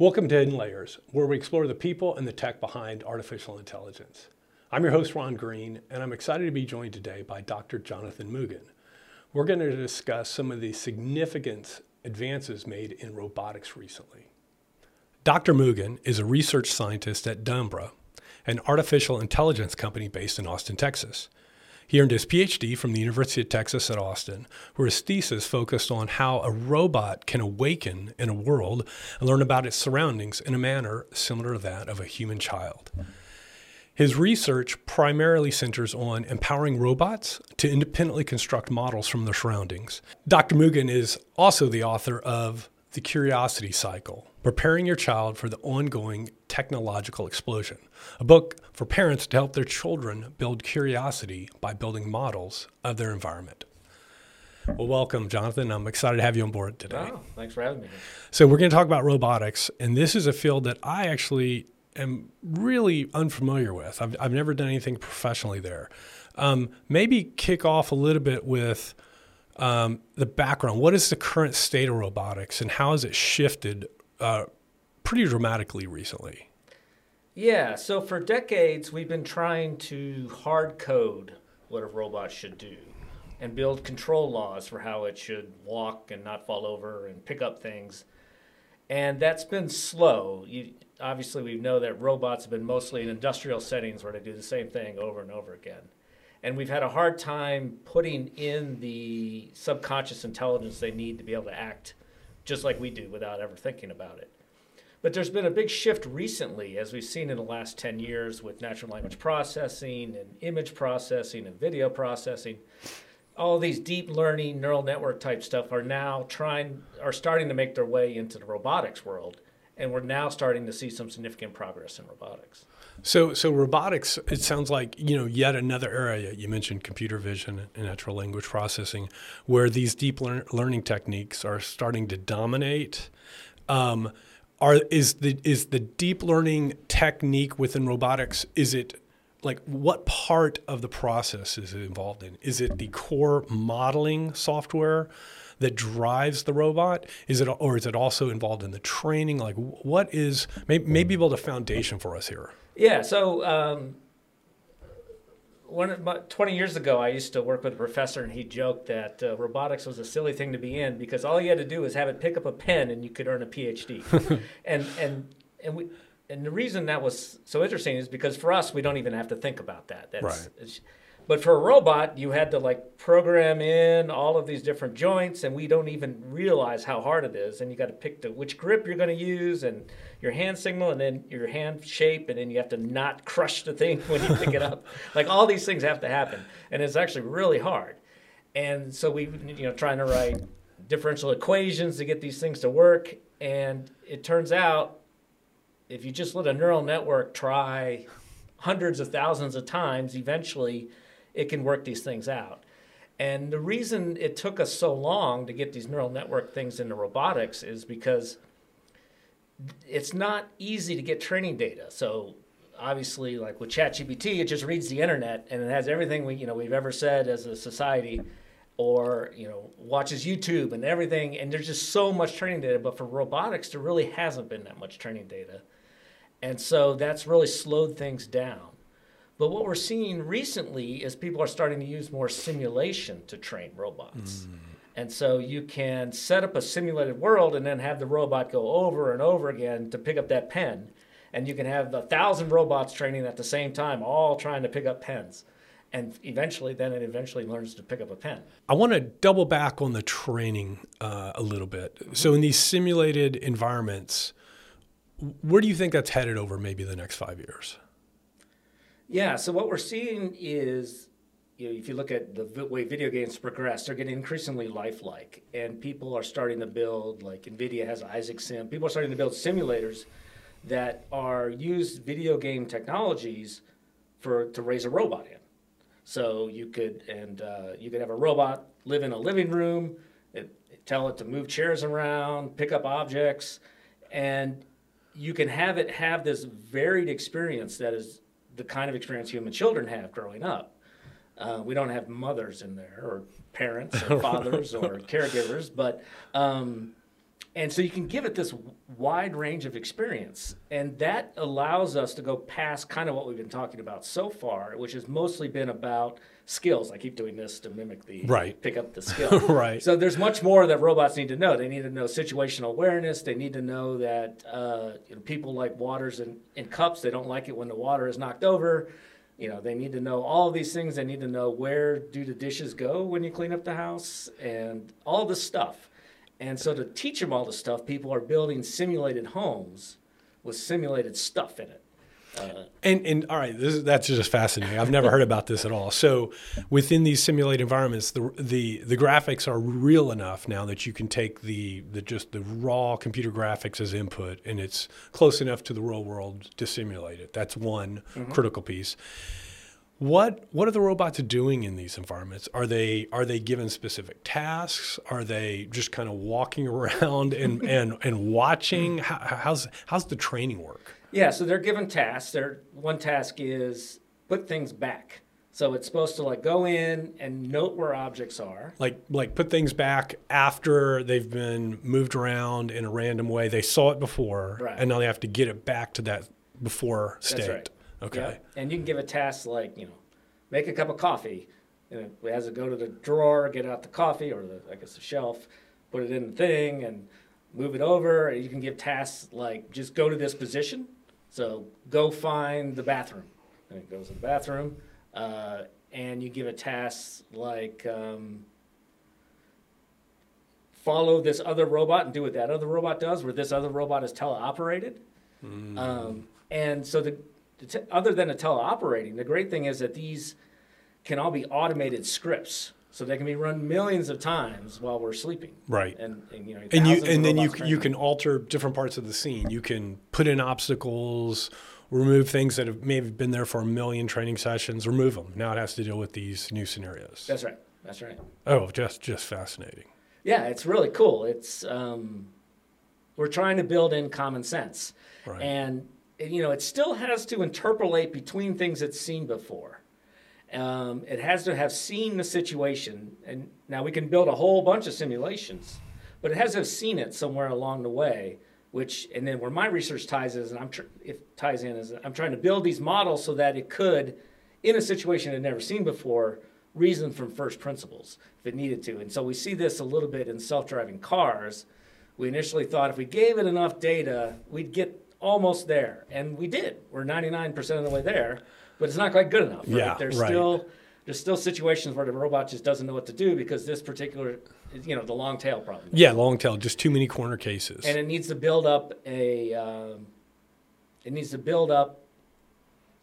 Welcome to Hidden Layers, where we explore the people and the tech behind artificial intelligence. I'm your host, Ron Green, and I'm excited to be joined today by Dr. Jonathan Mugan. We're going to discuss some of the significant advances made in robotics recently. Dr. Mugan is a research scientist at DeUmbra, an artificial intelligence company based in Austin, Texas. He earned his PhD from the University of Texas at Austin, where his thesis focused on how a robot can awaken in a world and learn about its surroundings in a manner similar to that of a human child. His research primarily centers on empowering robots to independently construct models from their surroundings. Dr. Mugan is also the author of The Curiosity Cycle Preparing Your Child for the Ongoing Technological Explosion, a book for parents to help their children build curiosity by building models of their environment. Well, welcome, Jonathan. I'm excited to have you on board today. Oh, thanks for having me. So, we're going to talk about robotics, and this is a field that I actually am really unfamiliar with. I've, I've never done anything professionally there. Um, maybe kick off a little bit with um, the background. What is the current state of robotics, and how has it shifted uh, pretty dramatically recently. Yeah, so for decades we've been trying to hard code what a robot should do and build control laws for how it should walk and not fall over and pick up things. And that's been slow. You, obviously, we know that robots have been mostly in industrial settings where they do the same thing over and over again. And we've had a hard time putting in the subconscious intelligence they need to be able to act just like we do without ever thinking about it. But there's been a big shift recently, as we've seen in the last 10 years with natural language processing and image processing and video processing. All these deep learning neural network type stuff are now trying, are starting to make their way into the robotics world. And we're now starting to see some significant progress in robotics. So, so robotics, it sounds like you know yet another area. You mentioned computer vision and natural language processing, where these deep lear- learning techniques are starting to dominate. Um, are is the is the deep learning technique within robotics? Is it like what part of the process is it involved in? Is it the core modeling software? That drives the robot? Is it or is it also involved in the training? Like, what is maybe, maybe build a foundation for us here? Yeah. So, um, one about 20 years ago, I used to work with a professor, and he joked that uh, robotics was a silly thing to be in because all you had to do was have it pick up a pen, and you could earn a PhD. and and and we. And the reason that was so interesting is because for us, we don't even have to think about that. That's, right. But for a robot, you had to like program in all of these different joints, and we don't even realize how hard it is. And you got to pick the which grip you're going to use, and your hand signal, and then your hand shape, and then you have to not crush the thing when you pick it up. Like all these things have to happen, and it's actually really hard. And so we, you know, trying to write differential equations to get these things to work, and it turns out if you just let a neural network try hundreds of thousands of times, eventually it can work these things out. And the reason it took us so long to get these neural network things into robotics is because it's not easy to get training data. So obviously, like with ChatGPT, it just reads the internet and it has everything we you know we've ever said as a society, or you know watches YouTube and everything. And there's just so much training data. But for robotics, there really hasn't been that much training data, and so that's really slowed things down. But what we're seeing recently is people are starting to use more simulation to train robots. Mm. And so you can set up a simulated world and then have the robot go over and over again to pick up that pen. And you can have a thousand robots training at the same time, all trying to pick up pens. And eventually, then it eventually learns to pick up a pen. I want to double back on the training uh, a little bit. Mm-hmm. So, in these simulated environments, where do you think that's headed over maybe the next five years? Yeah, so what we're seeing is, you know, if you look at the way video games progress, they're getting increasingly lifelike, and people are starting to build like NVIDIA has Isaac Sim. People are starting to build simulators that are use video game technologies for to raise a robot in. So you could and uh, you could have a robot live in a living room, it, tell it to move chairs around, pick up objects, and you can have it have this varied experience that is the kind of experience human children have growing up. Uh, we don't have mothers in there, or parents, or fathers, or caregivers, but um, and so you can give it this wide range of experience and that allows us to go past kind of what we've been talking about so far which has mostly been about skills. I keep doing this to mimic the right. pick up the skill. Right. So there's much more that robots need to know. They need to know situational awareness. They need to know that uh, you know, people like waters in, in cups. They don't like it when the water is knocked over. You know they need to know all of these things. They need to know where do the dishes go when you clean up the house and all this stuff. And so to teach them all the stuff, people are building simulated homes with simulated stuff in it. Uh, and and all right, this that's just fascinating. I've never heard about this at all. So, within these simulated environments, the the the graphics are real enough now that you can take the the just the raw computer graphics as input, and it's close enough to the real world to simulate it. That's one mm-hmm. critical piece. What what are the robots doing in these environments? Are they are they given specific tasks? Are they just kind of walking around and and, and watching? How, how's how's the training work? Yeah, so they're given tasks. Their one task is put things back. So it's supposed to like go in and note where objects are. Like like put things back after they've been moved around in a random way. They saw it before, right. and now they have to get it back to that before state. Right. Okay. Yep. And you can give a task like, you know, make a cup of coffee. And it has to go to the drawer, get out the coffee or the, I guess the shelf, put it in the thing and move it over. And you can give tasks like just go to this position. So go find the bathroom. And it goes to the bathroom. Uh, and you give a task like um, follow this other robot and do what that other robot does, where this other robot is teleoperated. Mm. Um, and so the other than a teleoperating, the great thing is that these can all be automated scripts. So they can be run millions of times while we're sleeping. Right. And, and you know, and you and then you you can alter different parts of the scene. You can put in obstacles, remove things that have maybe been there for a million training sessions, remove them. Now it has to deal with these new scenarios. That's right. That's right. Oh, just just fascinating. Yeah, it's really cool. It's um, we're trying to build in common sense, right. and you know, it still has to interpolate between things it's seen before. Um, it has to have seen the situation, and now we can build a whole bunch of simulations, but it has to have seen it somewhere along the way. Which, and then where my research ties is, and I'm tr- it ties in is, I'm trying to build these models so that it could, in a situation it never seen before, reason from first principles if it needed to. And so we see this a little bit in self-driving cars. We initially thought if we gave it enough data, we'd get almost there, and we did. We're 99% of the way there, but it's not quite good enough. Right? Yeah, there's right. still there's still situations where the robot just doesn't know what to do because this particular, you know, the long tail problem. Yeah, long tail, just too many corner cases, and it needs to build up a. Um, it needs to build up.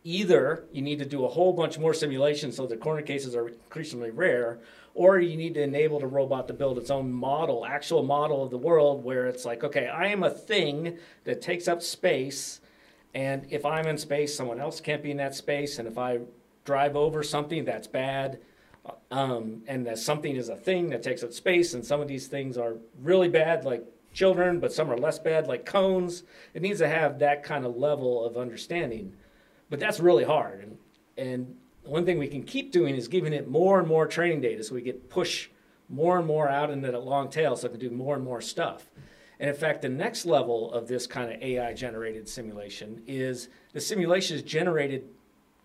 Either you need to do a whole bunch more simulations so the corner cases are increasingly rare, or you need to enable the robot to build its own model, actual model of the world, where it's like, okay, I am a thing that takes up space, and if I'm in space, someone else can't be in that space, and if I drive over something, that's bad. Um, and that something is a thing that takes up space, and some of these things are really bad, like children, but some are less bad, like cones. It needs to have that kind of level of understanding, but that's really hard. And, and one thing we can keep doing is giving it more and more training data so we get push more and more out into the long tail so it can do more and more stuff. And in fact, the next level of this kind of AI generated simulation is the simulation is generated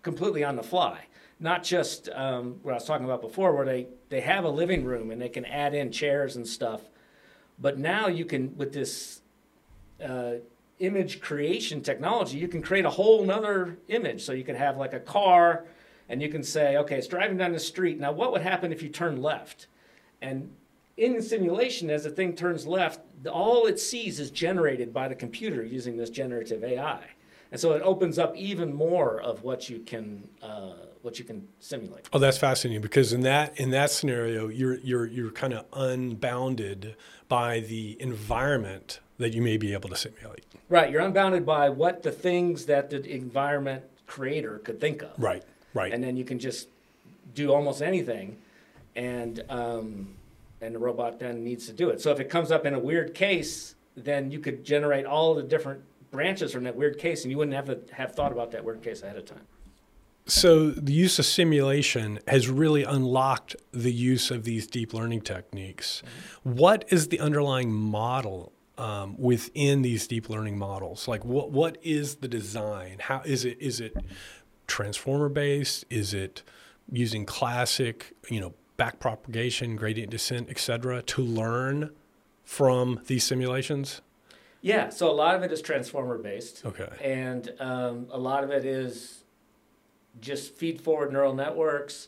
completely on the fly. Not just um, what I was talking about before, where they, they have a living room and they can add in chairs and stuff. But now you can, with this uh, image creation technology, you can create a whole nother image. So you can have like a car and you can say, okay, it's driving down the street. Now, what would happen if you turn left? And in the simulation, as the thing turns left, all it sees is generated by the computer using this generative AI. And so it opens up even more of what you can uh, what you can simulate. Oh, that's fascinating because in that in that scenario, you're you're you're kind of unbounded by the environment that you may be able to simulate. Right, you're unbounded by what the things that the environment creator could think of. Right. Right. And then you can just do almost anything, and um, and the robot then needs to do it. So if it comes up in a weird case, then you could generate all the different branches from that weird case, and you wouldn't have to have thought about that weird case ahead of time. So the use of simulation has really unlocked the use of these deep learning techniques. Mm-hmm. What is the underlying model um, within these deep learning models? Like, what what is the design? How is it? Is it transformer based? Is it using classic, you know, back propagation, gradient descent, et cetera, to learn from these simulations? Yeah, so a lot of it is transformer based. Okay. And um, a lot of it is just feed forward neural networks.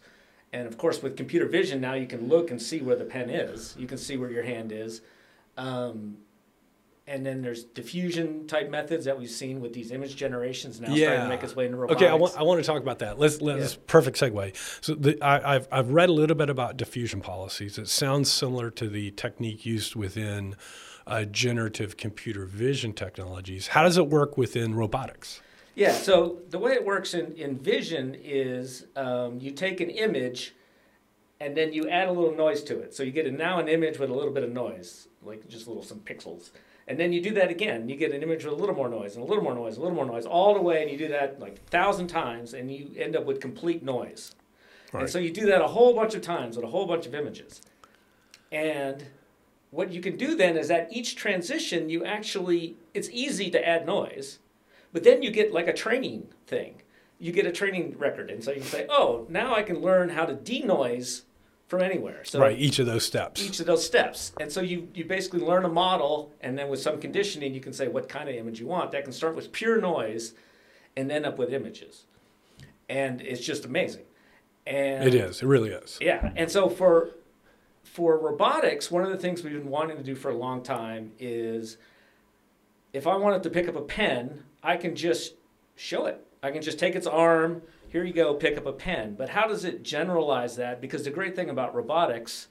And of course, with computer vision, now you can look and see where the pen is. You can see where your hand is. Um, and then there's diffusion type methods that we've seen with these image generations now starting to make its way into robotics. Okay, I want, I want to talk about that. Let's let's Yeah. perfect segue. So the, I, I've I've read a little bit about diffusion policies. It sounds similar to the technique used within uh, generative computer vision technologies. How does it work within robotics? Yeah, so the way it works in, in vision is um, you take an image and then you add a little noise to it. So you get a, now an image with a little bit of noise, like just a little some pixels. And then you do that again. You get an image with a little more noise and a little more noise, a little more noise, all the way, and you do that like a thousand times, and you end up with complete noise. Right. And so you do that a whole bunch of times with a whole bunch of images. And what you can do then is at each transition, you actually, it's easy to add noise, but then you get like a training thing. You get a training record. And so you say, oh, now I can learn how to denoise from anywhere. So right, each of those steps. each of those steps. And so you, you basically learn a model, and then with some conditioning, you can say what kind of image you want. That can start with pure noise and end up with images. And it's just amazing. And it is. It really is. yeah, and so for for robotics, one of the things we've been wanting to do for a long time is if I wanted to pick up a pen, I can just show it. I can just take its arm, here you go, pick up a pen. But how does it generalize that? Because the great thing about robotics,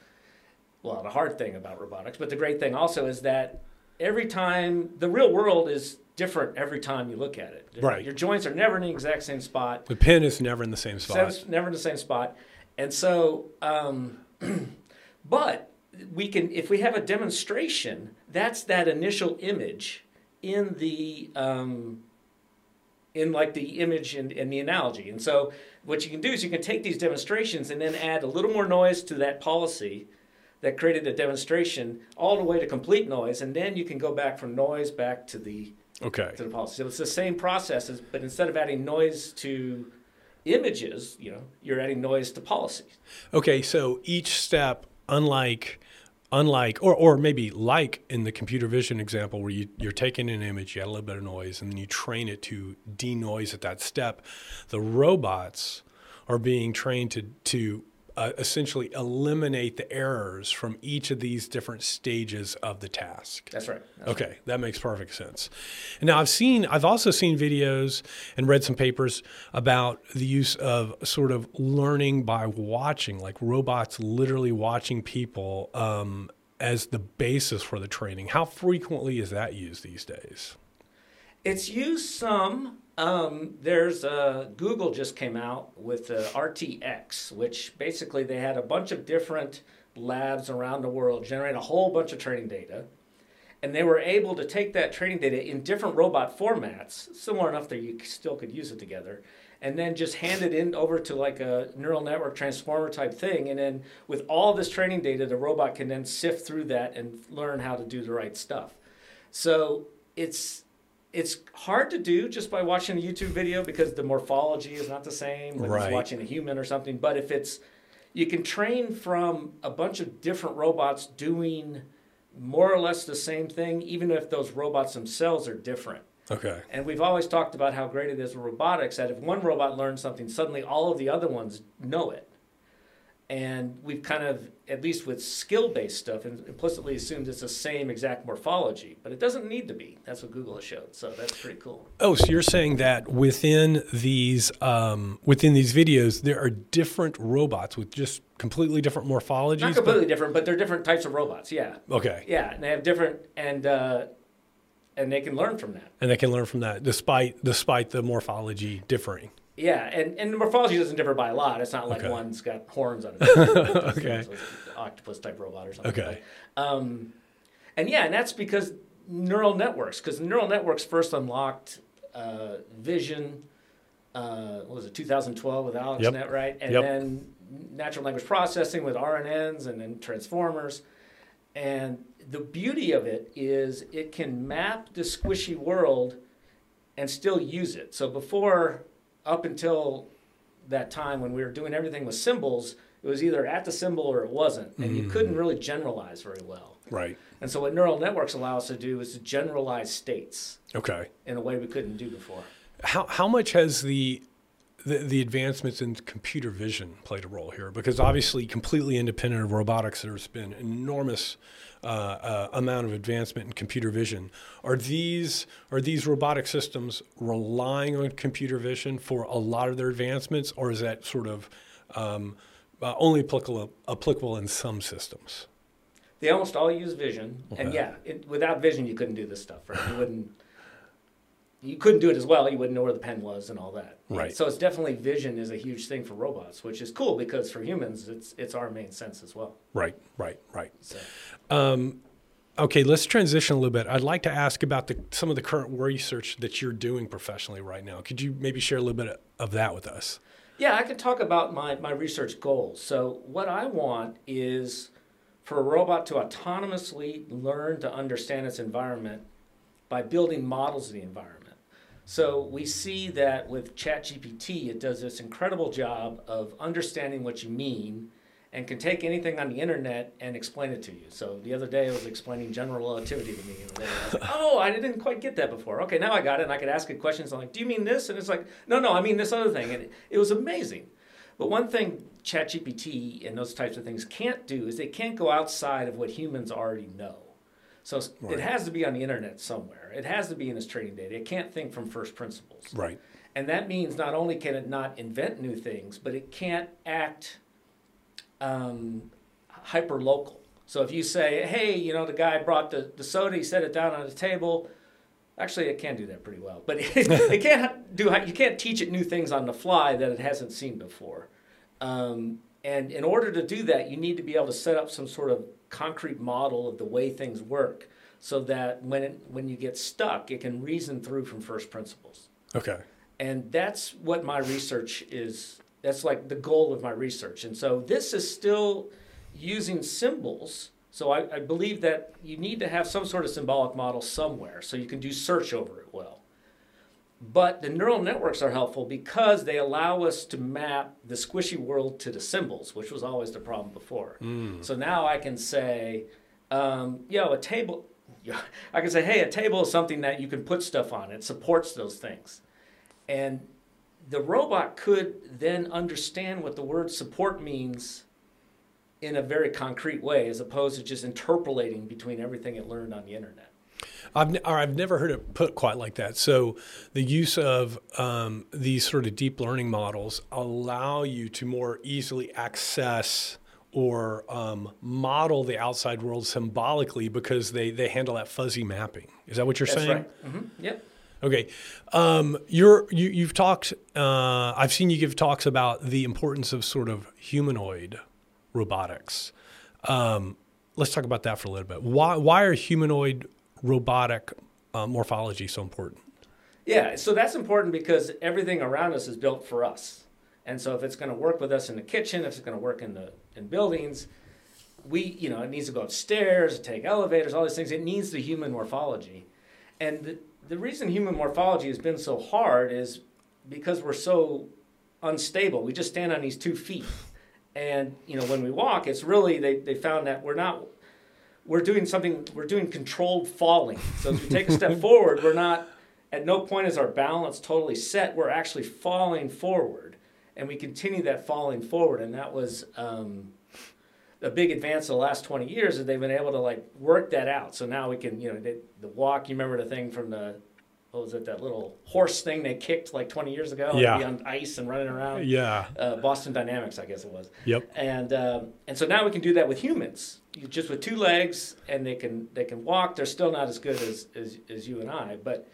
well, the hard thing about robotics, but the great thing also is that every time the real world is different every time you look at it. Right. Your joints are never in the exact same spot. The pin is never in the same So spot. it's never in the same spot. And so, um, but we can, if we have a demonstration, that's that initial image in the, um, in like the image and, and the analogy. And so, what you can do is you can take these demonstrations and then add a little more noise to that policy that created the demonstration all the way to complete noise, and then you can go back from noise back to the Okay. to the policy. So it's the same processes, but instead of adding noise to images, you know, you're adding noise to policy. Okay, so each step, unlike unlike or, or maybe like in the computer vision example where you, you're taking an image, you add a little bit of noise, and then you train it to denoise at that step, the robots are being trained to to uh, essentially eliminate the errors from each of these different stages of the task. That's right. That's Okay, that makes perfect sense. And now I've seen, I've also seen videos and read some papers about the use of sort of learning by watching, like robots literally watching people um, as the basis for the training. How frequently is that used these days? It's used some. Um, there's uh, Google just came out with uh, RTX, which basically they had a bunch of different labs around the world generate a whole bunch of training data, and they were able to take that training data in different robot formats, similar enough that you still could use it together, and then just hand it in over to like a neural network transformer type thing, and then with all this training data, the robot can then sift through that and learn how to do the right stuff. So it's it's hard to do just by watching a YouTube video because the morphology is not the same when Right. it's watching a human or something. But if it's you can train from a bunch of different robots doing more or less the same thing, even if those robots themselves are different. Okay. And we've always talked about how great it is with robotics that if one robot learns something, suddenly all of the other ones know it. And we've kind of, at least with skill based stuff, implicitly assumed it's the same exact morphology. But it doesn't need to be. That's what Google has showed. So that's pretty cool. Oh, so you're saying that within these um, within these videos, there are different robots with just completely different morphologies. Not but- completely different, but they're different types of robots. Yeah. okay, Yeah. And they have different, and, uh, and they can learn from that. and they can learn from that, despite despite the morphology differing. Yeah, and, and morphology doesn't differ by a lot. It's not like Okay. one's got horns on it. Okay. So octopus type robot or something. Okay. Um, and yeah, and that's because neural networks, because neural networks first unlocked uh, vision. Uh, what was it 2012 with AlexNet, Yep. right? And Yep. then natural language processing with RNNs, and then transformers. And the beauty of it is it can map the squishy world and still use it. So before, up until that time when we were doing everything with symbols, it was either at the symbol or it wasn't, and you mm. couldn't really generalize very well. Right. And so what neural networks allow us to do is to generalize states Okay. in a way we couldn't do before. How how much has the the, the advancements in computer vision played a role here? Because obviously, completely independent of robotics, there's been enormous uh, uh, amount of advancement in computer vision. Are these are these robotic systems relying on computer vision for a lot of their advancements, or is that sort of um, uh, only applicable applicable in some systems? They almost all use vision, and yeah, it, without vision you couldn't do this stuff, right? You wouldn't. You couldn't do it as well. You wouldn't know where the pen was and all that. Right. So it's definitely vision is a huge thing for robots, which is cool because for humans it's it's our main sense as well. Right, right, right. So Um, okay, let's transition a little bit. I'd like to ask about the, some of the current research that you're doing professionally right now. Could you maybe share a little bit of that with us? Yeah, I could talk about my, my research goals. So, what I want is for a robot to autonomously learn to understand its environment by building models of the environment. So, we see that with ChatGPT, it does this incredible job of understanding what you mean and can take anything on the internet and explain it to you. So, the other day I was explaining general relativity to me. And I was like, oh, I didn't quite get that before. Okay, now I got it. And I could ask it questions. I'm like, do you mean this? And it's like, no, no, I mean this other thing. And it, it was amazing. But one thing ChatGPT and those types of things can't do is they can't go outside of what humans already know. So Right. it has to be on the internet somewhere. It has to be in its training data. It can't think from first principles. Right. And that means not only can it not invent new things, but it can't act um, hyper local. So if you say, hey, you know, the guy brought the, the soda, he set it down on the table. Actually, it can do that pretty well, but it, it can't do. You can't teach it new things on the fly that it hasn't seen before. Um, and in order to do that, you need to be able to set up some sort of concrete model of the way things work, so that when it, when you get stuck, it can reason through from first principles. Okay. and that's what my research is that's like the goal of my research. And so this is still using symbols. So I, I believe that you need to have some sort of symbolic model somewhere so you can do search over it well but the neural networks are helpful because they allow us to map the squishy world to the symbols which was always the problem before. So now i can say um, yo a table i can say hey a table is something that you can put stuff on. It supports those things. And the robot could then understand what the word support means in a very concrete way as opposed to just interpolating between everything it learned on the internet. I've, I've never heard it put quite like that. So the use of um, these sort of deep learning models allow you to more easily access or um, model the outside world symbolically because they, they handle that fuzzy mapping. Is that what you're That's saying? right. hmm Yep. Okay, um, you're you, you've talked. Uh, I've seen you give talks about the importance of sort of humanoid robotics. Um, let's talk about that for a little bit. Why why are humanoid robotic uh, morphology so important? Yeah, so that's important because everything around us is built for us. And so if it's going to work with us in the kitchen, if it's going to work in the in buildings, we, you know, it needs to go upstairs, take elevators, all these things. It needs the human morphology. And the, the reason human morphology has been so hard is because we're so unstable. We just stand on these two feet. And, you know, when we walk, it's really, they, they found that we're not, we're doing something, we're doing controlled falling. So as we take a step forward, we're not, at no point is our balance totally set. We're actually falling forward. And we continue that falling forward. And that was, um, a big advance in the last 20 years is they've been able to like work that out. So now we can, you know, they, the walk, you remember the thing from the, what was it, that little horse thing they kicked like 20 years ago? Yeah. On ice and running around. Yeah. Uh, Boston Dynamics, I guess it was. Yep. And, um, and so now we can do that with humans, You- just with two legs and they can, they can walk. They're still not as good as, as, as you and I, but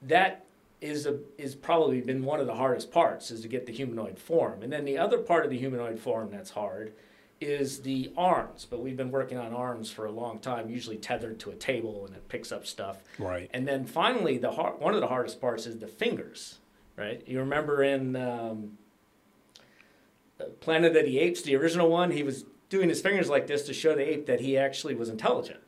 that is a, is probably been one of the hardest parts is to get the humanoid form. And then the other part of the humanoid form that's hard is the arms, but we've been working on arms for a long time, usually tethered to a table and it picks up stuff. Right. And then finally, the hard, one of the hardest parts is the fingers, right? You remember in um, uh, Planet of the Apes, the original one, he was doing his fingers like this to show the ape that he actually was intelligent.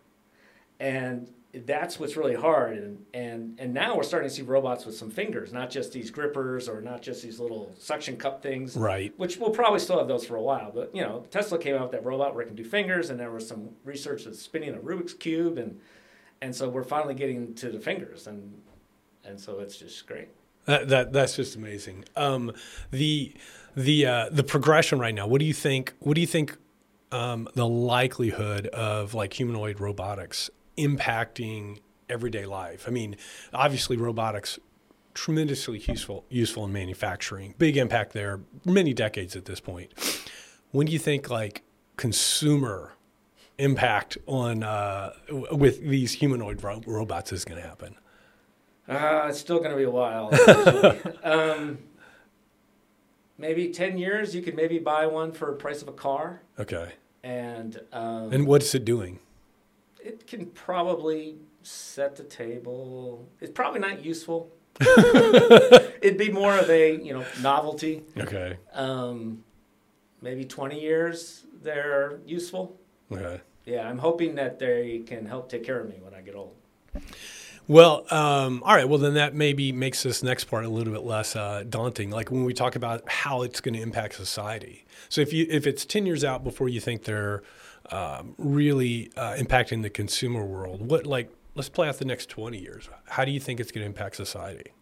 And that's what's really hard. And, and, and now we're starting to see robots with some fingers, not just these grippers or not just these little suction cup things. Right. Which we'll probably still have those for a while. But, you know, Tesla came out with that robot where it can do fingers, and there was some research that's spinning a Rubik's Cube. And, and so we're finally getting to the fingers. And, and so it's just great. That, that that's just amazing. Um, the the uh, the progression right now. What do you think? What do you think? Um, the likelihood of like humanoid robotics impacting everyday life. I mean, obviously, robotics tremendously useful useful in manufacturing. Big impact there. Many decades at this point. When do you think like consumer impact on uh, with these humanoid ro- robots is going to happen? Uh, it's still going to be a while. um, maybe 10 years, you could maybe buy one for the price of a car. Okay. And, um, And what's it doing? It can probably set the table. It's probably not useful. It'd be more of a, you know, novelty. Okay. Um, maybe 20 years, they're useful. Okay. Yeah, I'm hoping that they can help take care of me when I get old. Well, um, all right. Well, then that maybe makes this next part a little bit less uh, daunting. Like when we talk about how it's going to impact society. So if you if it's ten years out before you think they're um, really uh, impacting the consumer world, what like let's play out the next twenty years. How do you think it's going to impact society?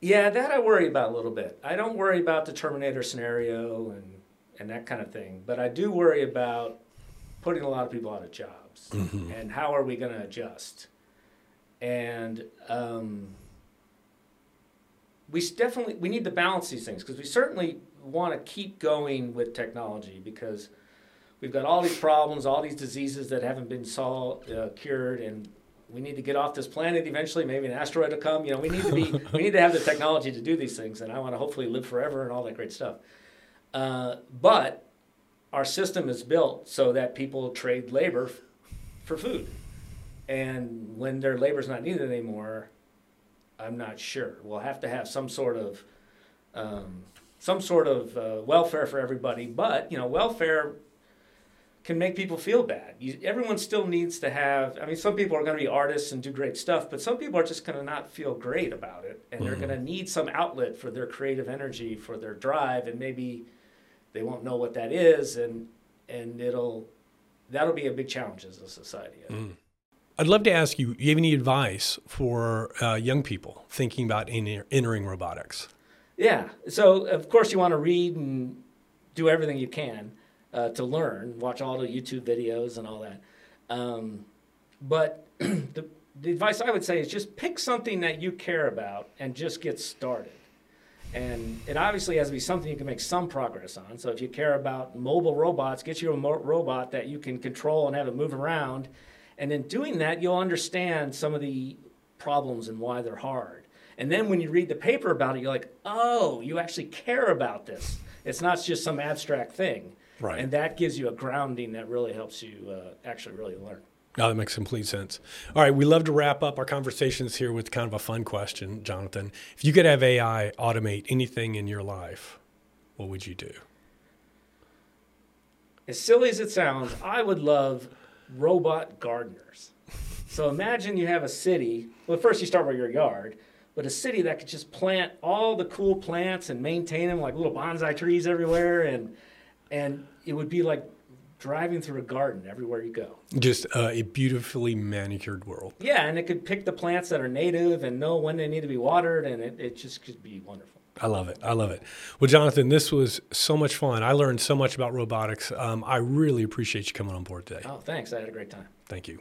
Yeah, that I worry about a little bit. I don't worry about the Terminator scenario and and that kind of thing, but I do worry about putting a lot of people out of jobs Mm-hmm. and how are we going to adjust. And um, we definitely we need to balance these things because we certainly want to keep going with technology because we've got all these problems, all these diseases that haven't been solved, uh, cured, and we need to get off this planet eventually. Maybe an asteroid will come. You know, we need to be we need to have the technology to do these things, and I want to hopefully live forever and all that great stuff. Uh, but our system is built so that people trade labor f- for food, and when their labor is not needed anymore, I'm not sure. We'll have to have some sort of um, some sort of uh, welfare for everybody, but you know, welfare can make people feel bad. You, everyone still needs to have. I mean, some people are going to be artists and do great stuff, but some people are just going to not feel great about it, and they're going to need some outlet for their creative energy, for their drive, and maybe they won't know what that is, and and it'll that'll be a big challenge as a society. Think. I'd love to ask you. Do You have any advice for uh, young people thinking about enter- entering robotics? Yeah. So of course you want to read and do everything you can uh, to learn. Watch all the YouTube videos and all that. Um, but the, the advice I would say is just pick something that you care about and just get started. And it obviously has to be something you can make some progress on. So if you care about mobile robots, get you a mo- robot that you can control and have it move around. And in doing that, you'll understand some of the problems and why they're hard. And then when you read the paper about it, you're like, oh, you actually care about this. It's not just some abstract thing. Right. And that gives you a grounding that really helps you uh, actually really learn. No, that makes complete sense. All right, we love to wrap up our conversations here with kind of a fun question, Jonathan. If you could have AI automate anything in your life, what would you do? As silly as it sounds, I would love robot gardeners. So imagine you have a city. Well, first you start with your yard, but a city that could just plant all the cool plants and maintain them like little bonsai trees everywhere, and and it would be like driving through a garden everywhere you go. Just uh, a beautifully manicured world. Yeah, and it could pick the plants that are native and know when they need to be watered, and it, it just could be wonderful. I love it. I love it. Well, Jonathan, this was so much fun. I learned so much about robotics. Um, I really appreciate you coming on board today. Oh, thanks. I had a great time. Thank you.